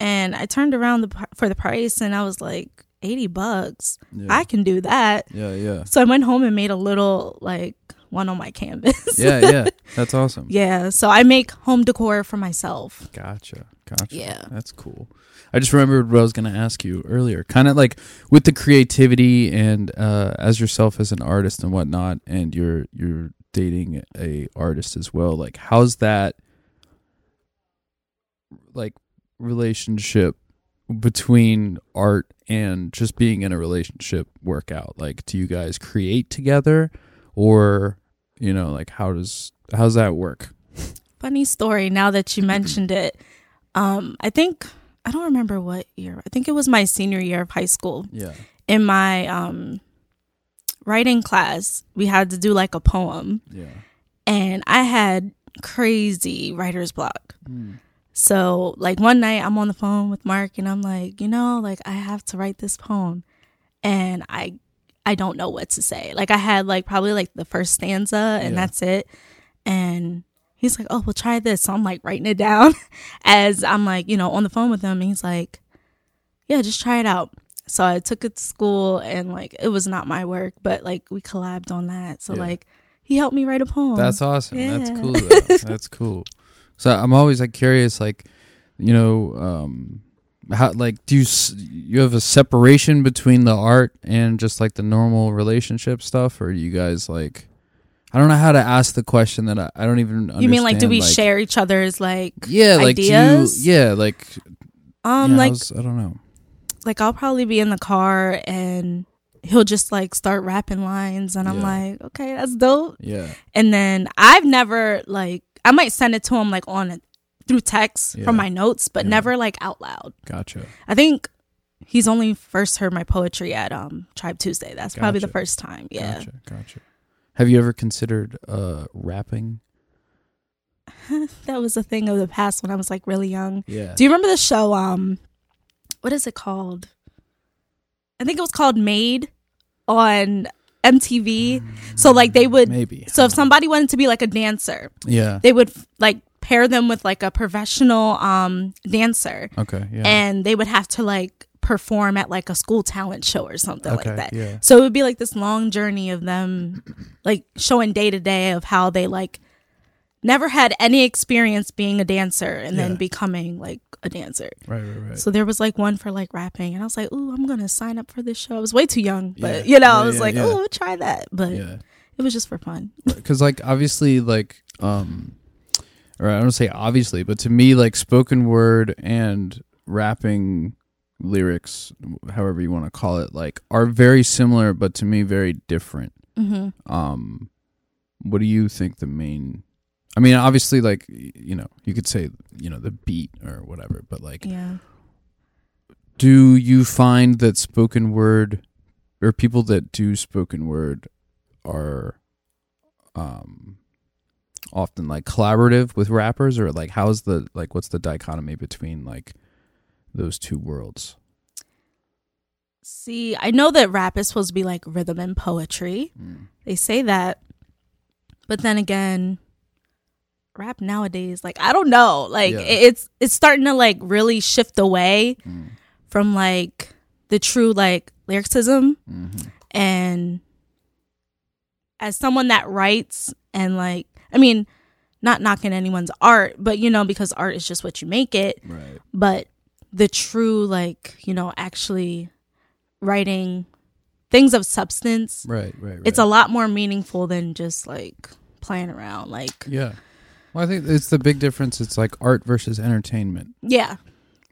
Speaker 3: and I turned around the, for the price and I was like 80 bucks.
Speaker 1: yeah
Speaker 3: I can do that.
Speaker 1: yeah yeah
Speaker 3: So I went home and made a little like one on my canvas.
Speaker 1: Yeah, yeah. That's awesome.
Speaker 3: yeah. So I make home decor for myself.
Speaker 1: Gotcha. Gotcha.
Speaker 3: Yeah.
Speaker 1: That's cool. I just remembered what I was going to ask you earlier. Kind of like with the creativity and uh, as yourself as an artist and whatnot, and you're you're dating a artist as well. Like, how's that like relationship between art and just being in a relationship work out? Like, do you guys create together, or you know, like how does how's that work?
Speaker 3: Funny story now that you mentioned it. Um, I think I don't remember what year. I think it was my senior year of high school.
Speaker 1: Yeah.
Speaker 3: In my um writing class, we had to do like a poem
Speaker 1: Yeah.
Speaker 3: and I had crazy writer's block. So like one night I'm on the phone with Mark and I'm like, you know, like I have to write this poem and I I don't know what to say. Like I had like probably like the first stanza and
Speaker 1: Yeah.
Speaker 3: that's it. And he's like, "Oh, well try this." So I'm like writing it down as I'm like, you know, on the phone with him and he's like, "Yeah, just try it out." So I took it to school and like it was not my work, but like we collabed on that. So
Speaker 1: Yeah.
Speaker 3: like he helped me write a poem.
Speaker 1: That's awesome. That's cool. That's cool. So I'm always like curious, like you know, um, how like do you you have a separation between the art and just like the normal relationship stuff, or do you guys like? I don't know how to ask the question that I, I don't even.
Speaker 3: You mean like do we share each other's like
Speaker 1: Yeah, like do you, yeah, like
Speaker 3: um
Speaker 1: yeah,
Speaker 3: like
Speaker 1: how's- I don't know.
Speaker 3: like I'll probably be in the car and he'll just like start rapping lines and I'm
Speaker 1: Yeah.
Speaker 3: like, okay, that's dope.
Speaker 1: Yeah,
Speaker 3: And then I've never like I might send it to him like on it through text
Speaker 1: Yeah.
Speaker 3: from my notes, but
Speaker 1: Yeah.
Speaker 3: never like out loud.
Speaker 1: gotcha.
Speaker 3: I think he's only first heard my poetry at um Tribe Tuesday. That's probably the first time. Yeah.
Speaker 1: Gotcha, gotcha. Have you ever considered uh rapping?
Speaker 3: That was a thing of the past when I was like really young.
Speaker 1: Yeah.
Speaker 3: Do you remember the show um what is it called? I think it was called Made on MTV. So like they would
Speaker 1: Maybe.
Speaker 3: so if somebody wanted to be like a dancer,
Speaker 1: Yeah.
Speaker 3: they would like pair them with like a professional um dancer
Speaker 1: Okay. Yeah.
Speaker 3: and they would have to like perform at like a school talent show or something
Speaker 1: Okay,
Speaker 3: like that.
Speaker 1: yeah.
Speaker 3: So it would be like this long journey of them like showing day to day of how they like never had any experience being a dancer and
Speaker 1: Yeah.
Speaker 3: then becoming like a dancer.
Speaker 1: right. Right. Right.
Speaker 3: So there was like one for like rapping, and I was like, "Ooh, I'm gonna sign up for this show." I was way too young, but
Speaker 1: Yeah.
Speaker 3: you know,
Speaker 1: Yeah,
Speaker 3: I was like. "Oh, try that," but it was just for fun.
Speaker 1: because like obviously like um or i don't say obviously but to me like spoken word and rapping lyrics however you want to call it like are very similar but to me very different
Speaker 3: hmm
Speaker 1: um what do you think the main i mean obviously like you know you could say you know the beat or whatever but like
Speaker 3: Yeah,
Speaker 1: do you find that spoken word or people that do spoken word are um often like collaborative with rappers? Or like how's the like what's the dichotomy between like those two worlds?
Speaker 3: See, I know that rap is supposed to be like rhythm and poetry. They say that, but then again, rap nowadays, like I don't know, like
Speaker 1: Yeah.
Speaker 3: it's it's starting to like really shift away from like the true like lyricism
Speaker 1: mm-hmm.
Speaker 3: and as someone that writes and like i mean not knocking anyone's art but you know because art is just what you make it
Speaker 1: right
Speaker 3: but the true like you know actually writing things of substance
Speaker 1: right right, right.
Speaker 3: it's a lot more meaningful than just like playing around like
Speaker 1: yeah well i think it's the big difference. It's like art versus entertainment.
Speaker 3: Yeah.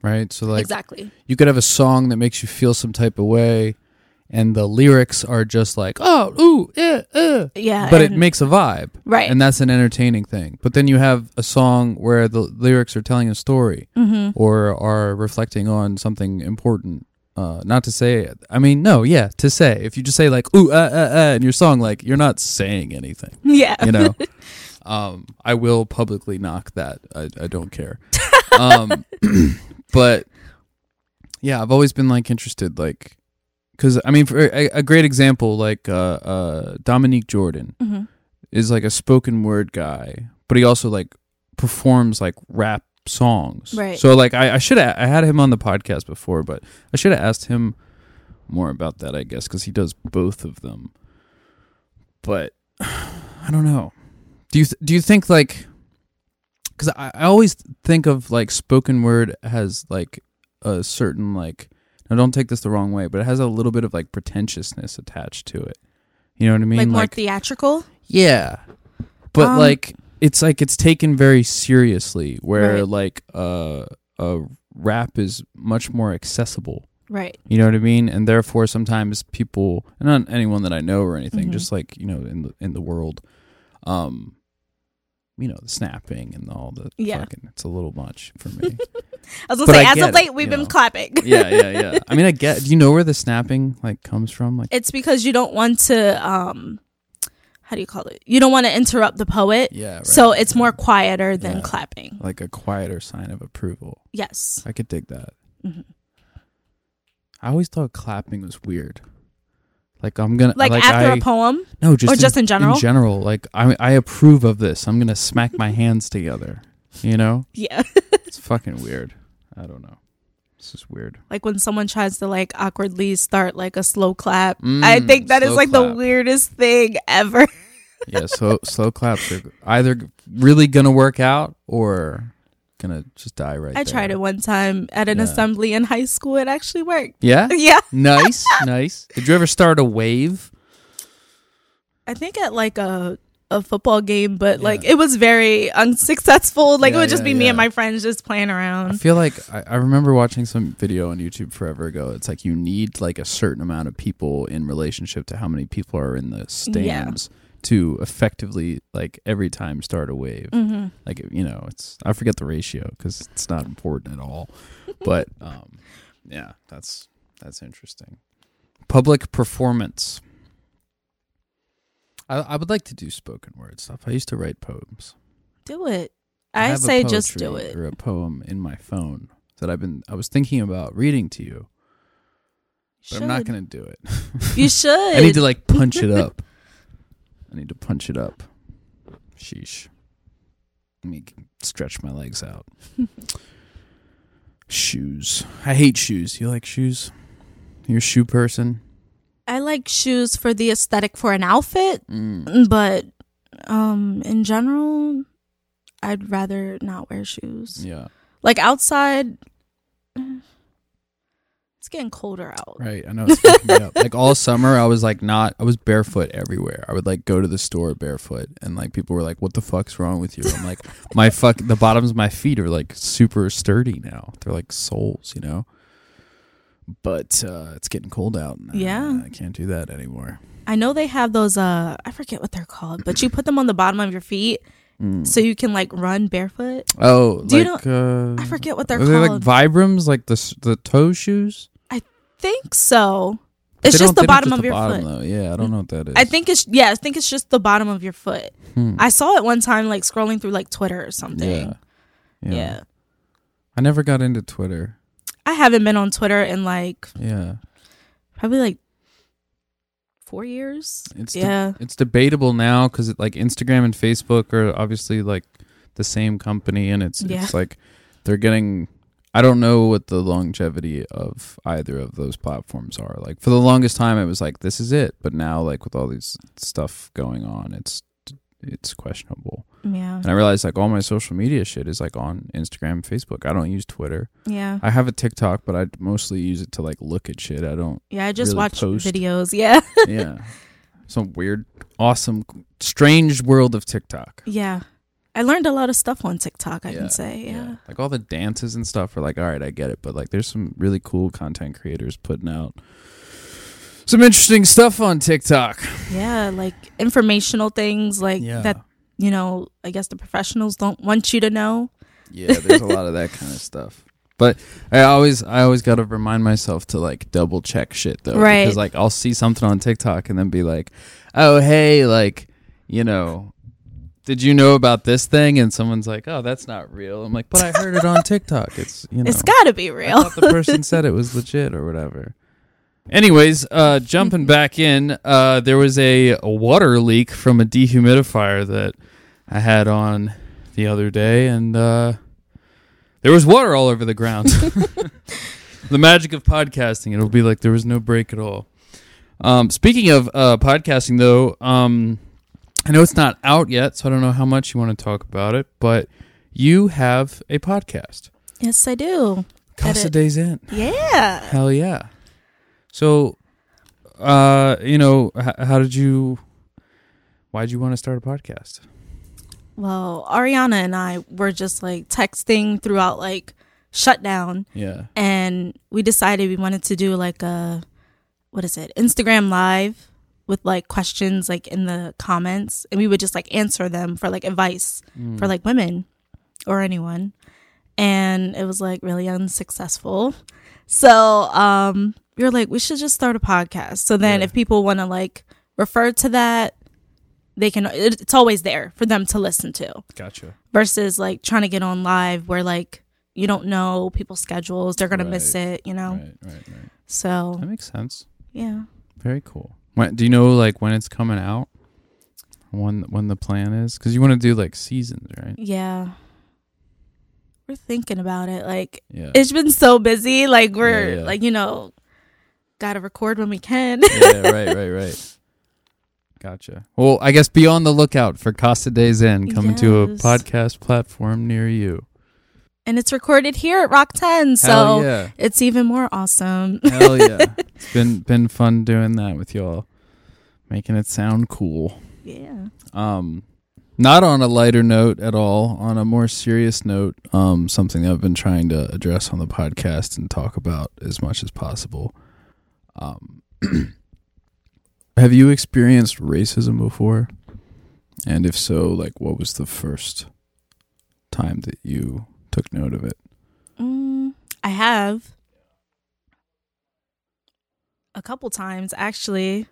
Speaker 1: Right? So like
Speaker 3: exactly.
Speaker 1: you could have a song that makes you feel some type of way and the lyrics are just like oh ooh yeah uh,
Speaker 3: yeah
Speaker 1: but it
Speaker 3: and-
Speaker 1: makes a vibe.
Speaker 3: Right.
Speaker 1: And that's an entertaining thing. But then you have a song where the lyrics are telling a story
Speaker 3: mm-hmm.
Speaker 1: or are reflecting on something important. Uh, not to say i mean no yeah to say. If you just say like ooh uh, uh, uh in your song like you're not saying anything.
Speaker 3: Yeah.
Speaker 1: You know um i will publicly knock that. I, I don't care. Um but yeah i've always been like interested like because i mean for a, a great example like uh uh dominique jordan
Speaker 3: hmm
Speaker 1: is like a spoken word guy but he also like performs like rap songs.
Speaker 3: Right.
Speaker 1: so like i, I should have i had him on the podcast before but i should have asked him more about that i guess because he does both of them. But I don't know. Do you th- do you think like because I, I always think of like spoken word has like a certain like now don't take this the wrong way, but it has a little bit of like pretentiousness attached to it. You know what I mean?
Speaker 3: like more theatrical.
Speaker 1: yeah, but
Speaker 3: Um,
Speaker 1: like it's like it's taken very seriously, where
Speaker 3: Right.
Speaker 1: like uh, a rap is much more accessible.
Speaker 3: Right.
Speaker 1: You know what I mean? And therefore, sometimes people, and not anyone that I know or anything,
Speaker 3: Mhm.
Speaker 1: just like you know, in the in the world, um, you know, the snapping and all the
Speaker 3: Yeah.
Speaker 1: fucking, it's a little much for me.
Speaker 3: I was gonna
Speaker 1: But
Speaker 3: say,
Speaker 1: I
Speaker 3: as of late,
Speaker 1: it,
Speaker 3: we've been
Speaker 1: know.
Speaker 3: clapping.
Speaker 1: yeah, yeah, yeah. I mean, I get. Do you know where the snapping like comes from? Like,
Speaker 3: It's because you don't want to, um, how do you call it? You don't want to interrupt the poet.
Speaker 1: yeah, right.
Speaker 3: So it's more quieter than
Speaker 1: Yeah.
Speaker 3: clapping.
Speaker 1: like a quieter sign of approval.
Speaker 3: Yes.
Speaker 1: I could dig that.
Speaker 3: Mhm.
Speaker 1: I always thought clapping was weird. Like I'm gonna
Speaker 3: Like,
Speaker 1: like
Speaker 3: after
Speaker 1: I,
Speaker 3: a poem.
Speaker 1: No, just
Speaker 3: Or just in general?
Speaker 1: In general, like I I approve of this. I'm gonna smack my hands together. You know,
Speaker 3: Yeah.
Speaker 1: it's fucking weird. I don't know. This is weird.
Speaker 3: like when someone tries to like awkwardly start like a slow clap. I
Speaker 1: Mm,
Speaker 3: think that is like the weirdest thing ever.
Speaker 1: Yeah, so slow claps are either really gonna work out or gonna just die right. There.
Speaker 3: I tried it one time at an
Speaker 1: Yeah.
Speaker 3: assembly in high school. It actually worked.
Speaker 1: Yeah,
Speaker 3: Yeah.
Speaker 1: nice, nice. Did you ever start a wave?
Speaker 3: I think at like a a football game, but like it was very unsuccessful. Like
Speaker 1: Yeah,
Speaker 3: it would just
Speaker 1: yeah,
Speaker 3: be me
Speaker 1: yeah.
Speaker 3: and my friends just playing around.
Speaker 1: I feel like I, I remember watching some video on YouTube forever ago. It's like you need like a certain amount of people in relationship to how many people are in the stands to effectively like every time start a wave.
Speaker 3: hmm
Speaker 1: Like you know, it's I forget the ratio because it's not important at all. but um, yeah, that's that's interesting. Public performance. I I would like to do spoken word stuff. I used to write poems.
Speaker 3: Do it.
Speaker 1: I
Speaker 3: I, say just do it.
Speaker 1: Or a poem in my phone that I've been I was thinking about reading to you, but I'm not going to do it.
Speaker 3: You should.
Speaker 1: I need to like punch it up. I need to punch it up. Sheesh. Let me stretch my legs out. shoes. I hate shoes. You like shoes? You're a shoe person?
Speaker 3: I like shoes for the aesthetic for an outfit,
Speaker 1: Mm.
Speaker 3: but um in general, I'd rather not wear shoes.
Speaker 1: Yeah.
Speaker 3: Like outside it's getting colder out.
Speaker 1: Right. I know it's fucking me up. Like all summer I was like not I was barefoot everywhere. I would like go to the store barefoot and like people were like, What the fuck's wrong with you? I'm like, My fuck the bottoms of my feet are like super sturdy now. They're like soles, you know? But uh it's getting cold out and
Speaker 3: Yeah.
Speaker 1: I can't do that anymore.
Speaker 3: I know they have those uh I forget what they're called, but you put them on the bottom of your feet
Speaker 1: Mm.
Speaker 3: so you can like run barefoot.
Speaker 1: Oh,
Speaker 3: Do you
Speaker 1: know? uh
Speaker 3: I forget what they're
Speaker 1: are they like
Speaker 3: called.
Speaker 1: Vibrams, like the the toe shoes?
Speaker 3: Think so. It's just the bottom of
Speaker 1: the
Speaker 3: your
Speaker 1: bottom,
Speaker 3: foot.
Speaker 1: Though. Yeah, I don't know what that is.
Speaker 3: I think it's yeah, I think it's just the bottom of your foot.
Speaker 1: Hmm.
Speaker 3: I saw it one time like scrolling through like Twitter or something.
Speaker 1: yeah.
Speaker 3: Yeah.
Speaker 1: yeah. I never got into Twitter.
Speaker 3: I haven't been on Twitter in like
Speaker 1: Yeah.
Speaker 3: probably like 4 years.
Speaker 1: It's de-
Speaker 3: yeah.
Speaker 1: it's debatable now because like Instagram and Facebook are obviously like the same company, and it's
Speaker 3: Yeah.
Speaker 1: it's like they're getting. I don't know what the longevity of either of those platforms are. Like for the longest time, it was like this is it, but now like with all these stuff going on, it's it's questionable.
Speaker 3: yeah.
Speaker 1: And I realized like all my social media shit is like on Instagram, Facebook. I don't use Twitter.
Speaker 3: Yeah.
Speaker 1: I have a TikTok, but I mostly use it to like look at shit. I don't.
Speaker 3: Yeah, I just
Speaker 1: really
Speaker 3: watch
Speaker 1: post.
Speaker 3: videos. Yeah.
Speaker 1: Yeah. Some weird, awesome, strange world of TikTok.
Speaker 3: yeah. I learned a lot of stuff on TikTok, I
Speaker 1: Yeah,
Speaker 3: can say. Yeah.
Speaker 1: Like all the dances and stuff are like, all right, I get it. But like there's some really cool content creators putting out some interesting stuff on TikTok.
Speaker 3: Yeah, like informational things like
Speaker 1: Yeah.
Speaker 3: that, you know, I guess the professionals don't want you to know.
Speaker 1: Yeah, there's a lot of that kind of stuff. But I always I always got to remind myself to like double check shit though
Speaker 3: Right.
Speaker 1: because like I'll see something on TikTok and then be like, "Oh, hey, like, you know, did you know about this thing?" and someone's like, "Oh, that's not real." I'm like, "But I heard it on TikTok. It's, you know,
Speaker 3: It's got to be
Speaker 1: I
Speaker 3: real.
Speaker 1: thought the person said it was legit or whatever." Anyways, uh jumping back in, uh there was a water leak from a dehumidifier that I had on the other day and uh there was water all over the ground. the magic of podcasting. It'll be like there was no break at all. Um, speaking of uh, podcasting, though, um, I know it's not out yet, so I don't know how much you want to talk about it, but you have a podcast.
Speaker 3: Yes, I do.
Speaker 1: Casa Days In.
Speaker 3: Yeah.
Speaker 1: Hell yeah. So, uh, you know, h- how did you, why did you want to start a podcast?
Speaker 3: Well, Ariana and I were just like texting throughout like shutdown
Speaker 1: Yeah.
Speaker 3: and we decided we wanted to do like a what is it? Instagram live with like questions like in the comments and we would just like answer them for like advice
Speaker 1: Mm.
Speaker 3: for like women or anyone. And it was like really unsuccessful. So, um we were like we should just start a podcast. So then
Speaker 1: Yeah.
Speaker 3: if people want to like refer to that they can it's always there for them to listen to
Speaker 1: Gotcha.
Speaker 3: versus like trying to get on live where like you don't know people's schedules they're gonna miss it you know
Speaker 1: Right, right, right.
Speaker 3: so
Speaker 1: That makes sense.
Speaker 3: yeah
Speaker 1: Very cool. When, do you know like when it's coming out? When when the plan is? Because you want to do like seasons, right?
Speaker 3: yeah we're thinking about it like
Speaker 1: Yeah.
Speaker 3: it's been so busy like we're
Speaker 1: Yeah, yeah.
Speaker 3: like you know gotta record when we can
Speaker 1: yeah, right, right, right. Gotcha. Well, I guess be on the lookout for Casa Days In coming to a podcast platform near you.
Speaker 3: And it's recorded here at Rok 10 so
Speaker 1: yeah.
Speaker 3: it's even more awesome
Speaker 1: Hell yeah. It's been been fun doing that with y'all. Making it sound cool.
Speaker 3: yeah
Speaker 1: Um not on a lighter note at all, on a more serious note, um, something I've been trying to address on the podcast and talk about as much as possible. Um, have you experienced racism before? And if so, like what was the first time that you took note of it?
Speaker 3: Mm, I have a couple times actually.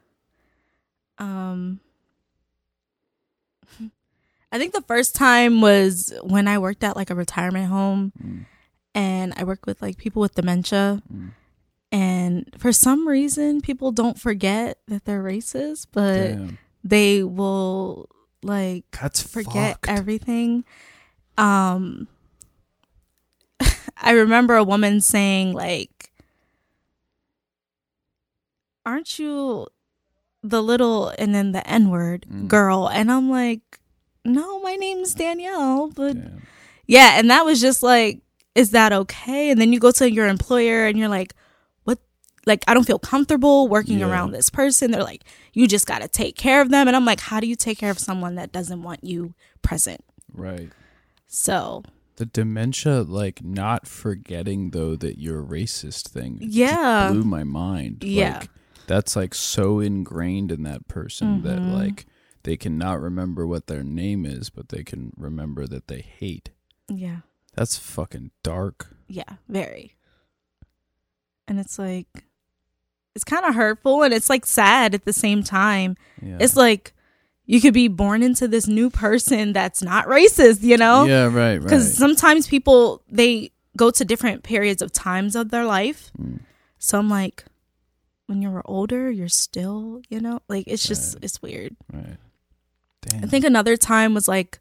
Speaker 3: Um I think the first time was when I worked at like a retirement home
Speaker 1: Mm,
Speaker 3: and I worked with like people with dementia
Speaker 1: mm.
Speaker 3: and for some reason people don't forget that they're racist, but
Speaker 1: Damn.
Speaker 3: they will like
Speaker 1: That's
Speaker 3: forget
Speaker 1: fucked.
Speaker 3: everything. Um I remember a woman saying like aren't you the little and then the n-word
Speaker 1: Mm.
Speaker 3: girl and I'm like no my name's Danielle but
Speaker 1: Damn.
Speaker 3: yeah and that was just like is that okay and then you go to your employer and you're like what like I don't feel comfortable working
Speaker 1: Yeah.
Speaker 3: around this person they're like you just got to take care of them and I'm like how do you take care of someone that doesn't want you present
Speaker 1: Right.
Speaker 3: so
Speaker 1: The dementia, like not forgetting though that you're a racist thing,
Speaker 3: Yeah.
Speaker 1: blew my mind.
Speaker 3: Yeah.
Speaker 1: like, that's like so ingrained in that person that
Speaker 3: Mhm.
Speaker 1: like they cannot remember what their name is, but they can remember that they hate.
Speaker 3: yeah
Speaker 1: That's fucking dark.
Speaker 3: yeah very and it's like it's kind of hurtful and it's like sad at the same time
Speaker 1: Yeah,
Speaker 3: it's like you could be born into this new person that's not racist you know
Speaker 1: yeah, right, right.
Speaker 3: because sometimes people they go to different periods of times of their life
Speaker 1: Mm.
Speaker 3: so i'm like when you're older you're still you know like it's just
Speaker 1: Right.
Speaker 3: it's weird
Speaker 1: right. Damn.
Speaker 3: i think another time was like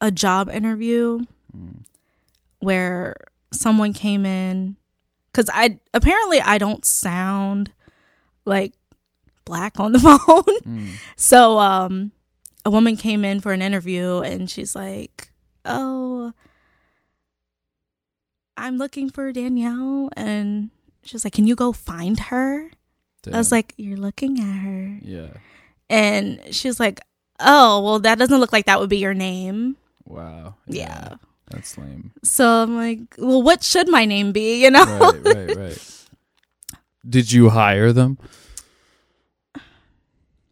Speaker 3: a job interview
Speaker 1: Mm.
Speaker 3: where someone came in because i apparently i don't sound like black on the phone
Speaker 1: Mm.
Speaker 3: so um a woman came in for an interview and she's like, "Oh, I'm looking for Danielle." And she's like, "Can you go find her?" I was like, "You're looking at her."
Speaker 1: yeah.
Speaker 3: And she's like, "Oh, well that doesn't look like that would be your name."
Speaker 1: Wow.
Speaker 3: Yeah.
Speaker 1: That's lame.
Speaker 3: So I'm like, "Well, what should my name be?" You know?
Speaker 1: Right, right, right. Did you hire them?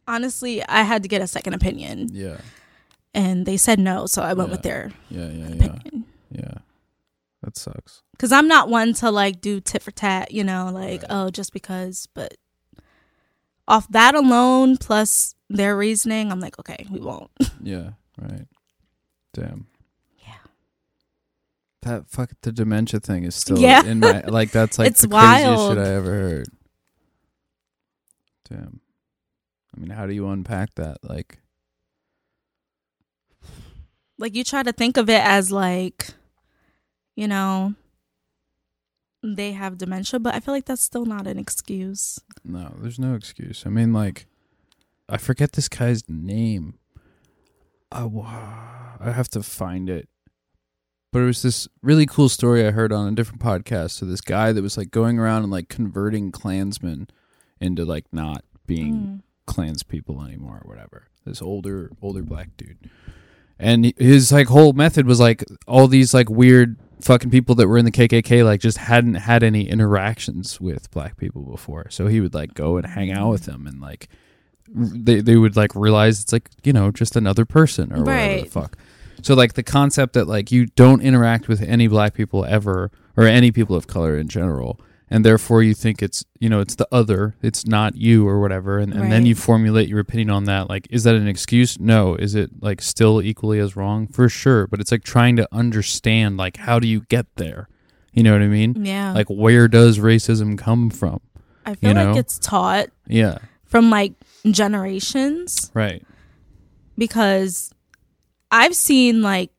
Speaker 3: Honestly, I had to get a second opinion
Speaker 1: Yeah.
Speaker 3: and they said no, so I went
Speaker 1: Yeah.
Speaker 3: with their
Speaker 1: Yeah, yeah, yeah.
Speaker 3: opinion.
Speaker 1: Yeah. That sucks.
Speaker 3: Cause I'm not one to like do tit for tat, you know, like
Speaker 1: Right.
Speaker 3: oh just because. But off that alone, plus their reasoning, I'm like, okay, we won't.
Speaker 1: Yeah, right. Damn.
Speaker 3: Yeah.
Speaker 1: That fuck the dementia thing is still
Speaker 3: Yeah.
Speaker 1: in my like that's like
Speaker 3: It's
Speaker 1: the craziest
Speaker 3: wild.
Speaker 1: shit I ever heard. Damn. I mean, how do you unpack that? Like,
Speaker 3: Like you try to think of it as like, you know, they have dementia, but I feel like that's still not an excuse.
Speaker 1: no, there's no excuse. I mean, like, I forget this guy's name, I, I have to find it. But it was this really cool story I heard on a different podcast. So this guy that was like going around and like converting Klansmen into like not being
Speaker 3: Mm.
Speaker 1: Klans people anymore or whatever. This older older black dude. And his like whole method was like all these like weird fucking people that were in the KKK like just hadn't had any interactions with black people before. So he would like go and hang out with them and like they they would like realize it's like, you know, just another person or whatever the fuck. So like the concept that like you don't interact with any black people ever or any people of color in general and therefore you think it's you know it's the other it's not you or whatever and, and then you formulate your opinion on that like is that an excuse? No. Is it like still equally as wrong? For sure but it's like trying to understand like how do you get there? You know what i mean?
Speaker 3: Yeah.
Speaker 1: like where does racism come from?
Speaker 3: I feel
Speaker 1: you
Speaker 3: like it's taught
Speaker 1: yeah.
Speaker 3: from like generations.
Speaker 1: Right.
Speaker 3: Because I've seen like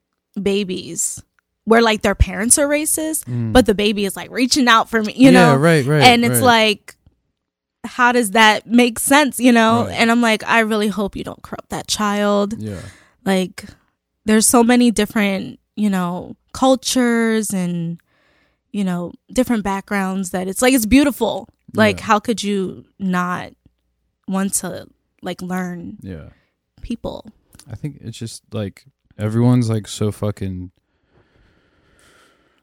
Speaker 3: babies where like their parents are racist, but the baby is like reaching out for me, you
Speaker 1: Mm. yeah
Speaker 3: know?
Speaker 1: right right
Speaker 3: and it's
Speaker 1: right.
Speaker 3: like how does that make sense, you know?
Speaker 1: Right.
Speaker 3: And I'm like I really hope you don't corrupt that child.
Speaker 1: yeah
Speaker 3: Like there's so many different, you know, cultures and you know, different backgrounds that it's like it's beautiful. Like
Speaker 1: Yeah.
Speaker 3: how could you not want to like learn
Speaker 1: yeah
Speaker 3: people?
Speaker 1: I think it's just like everyone's like so fucking.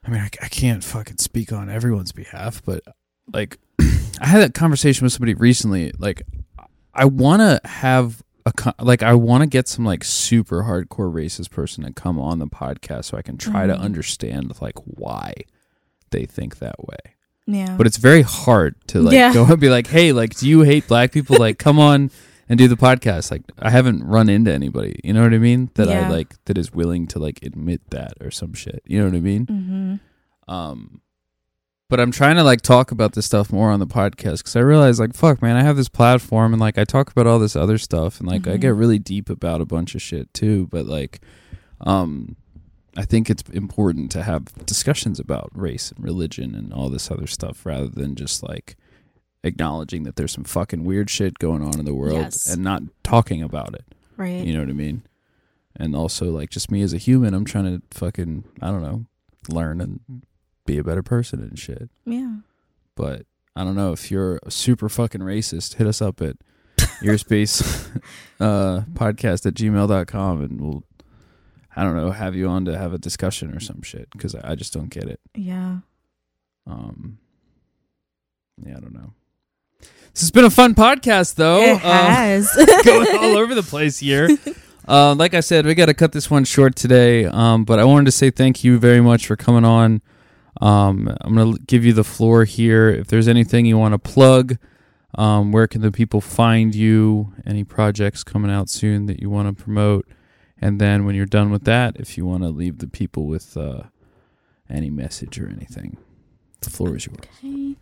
Speaker 1: I mean, I, I can't fucking speak on everyone's behalf, but like, I had that conversation with somebody recently. Like, I want to have a co- like, I want to get some like super hardcore racist person to come on the podcast so I can try to
Speaker 3: Mhm.
Speaker 1: understand like why they think that way
Speaker 3: Yeah.
Speaker 1: but it's very hard to like
Speaker 3: Yeah.
Speaker 1: go and be like, "Hey, like, do you hate black people? Like, come on and do the podcast." Like, I haven't run into anybody, you know what I mean? That I
Speaker 3: Yeah.
Speaker 1: like that is willing to like admit that or some shit. You know what I mean?
Speaker 3: mm-hmm.
Speaker 1: Um, but I'm trying to like talk about this stuff more on the podcast because I realize like, fuck, man, I have this platform and like I talk about all this other stuff and like I
Speaker 3: Mhm.
Speaker 1: get really deep about a bunch of shit too. But like, um. I think it's important to have discussions about race and religion and all this other stuff rather than just like acknowledging that there's some fucking weird shit going on in the world
Speaker 3: Yes.
Speaker 1: and not talking about it.
Speaker 3: Right.
Speaker 1: You know what I mean? And also like just me as a human, I'm trying to fucking I don't know, learn and be a better person and shit.
Speaker 3: yeah.
Speaker 1: But I don't know if you're a super fucking racist, hit us up at earspace uh podcast at gmail.com and we'll I don't know, have you on to have a discussion or some shit because I, I just don't get it.
Speaker 3: Yeah.
Speaker 1: Um, yeah, I don't know. This has been a fun podcast, though.
Speaker 3: it
Speaker 1: Um,
Speaker 3: has.
Speaker 1: going all over the place here. Uh, like I said, we got to cut this one short today. Um, but I wanted to say thank you very much for coming on. Um, I'm going to give you the floor here. If there's anything you want to plug, um, where can the people find you? Any projects coming out soon that you want to promote? And then when you're done with that, if you want to leave the people with uh, any message or anything, the floor is yours.
Speaker 3: Okay.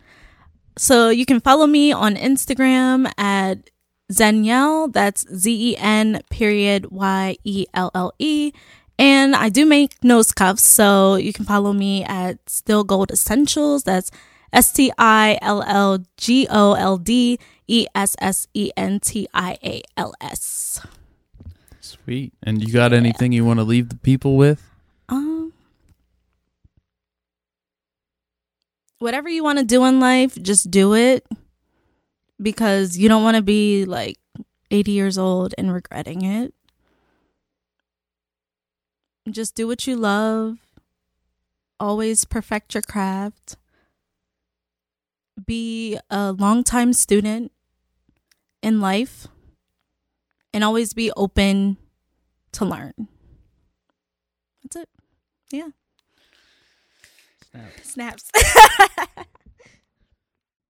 Speaker 3: So you can follow me on Instagram at Zenielle. That's Z E N period Y E L L E. And I do make nose cuffs, so you can follow me at Still Gold Essentials. That's S T I L L G O L D E S S E N T I A L S.
Speaker 1: Sweet. And you got anything you want to leave the people with?
Speaker 3: Whatever you want to do in life, just do it because you don't want to be like 80 years old and regretting it. Just do what you love. Always perfect your craft. Be a longtime student in life and always be open to learn. That's it. Yeah. Snaps.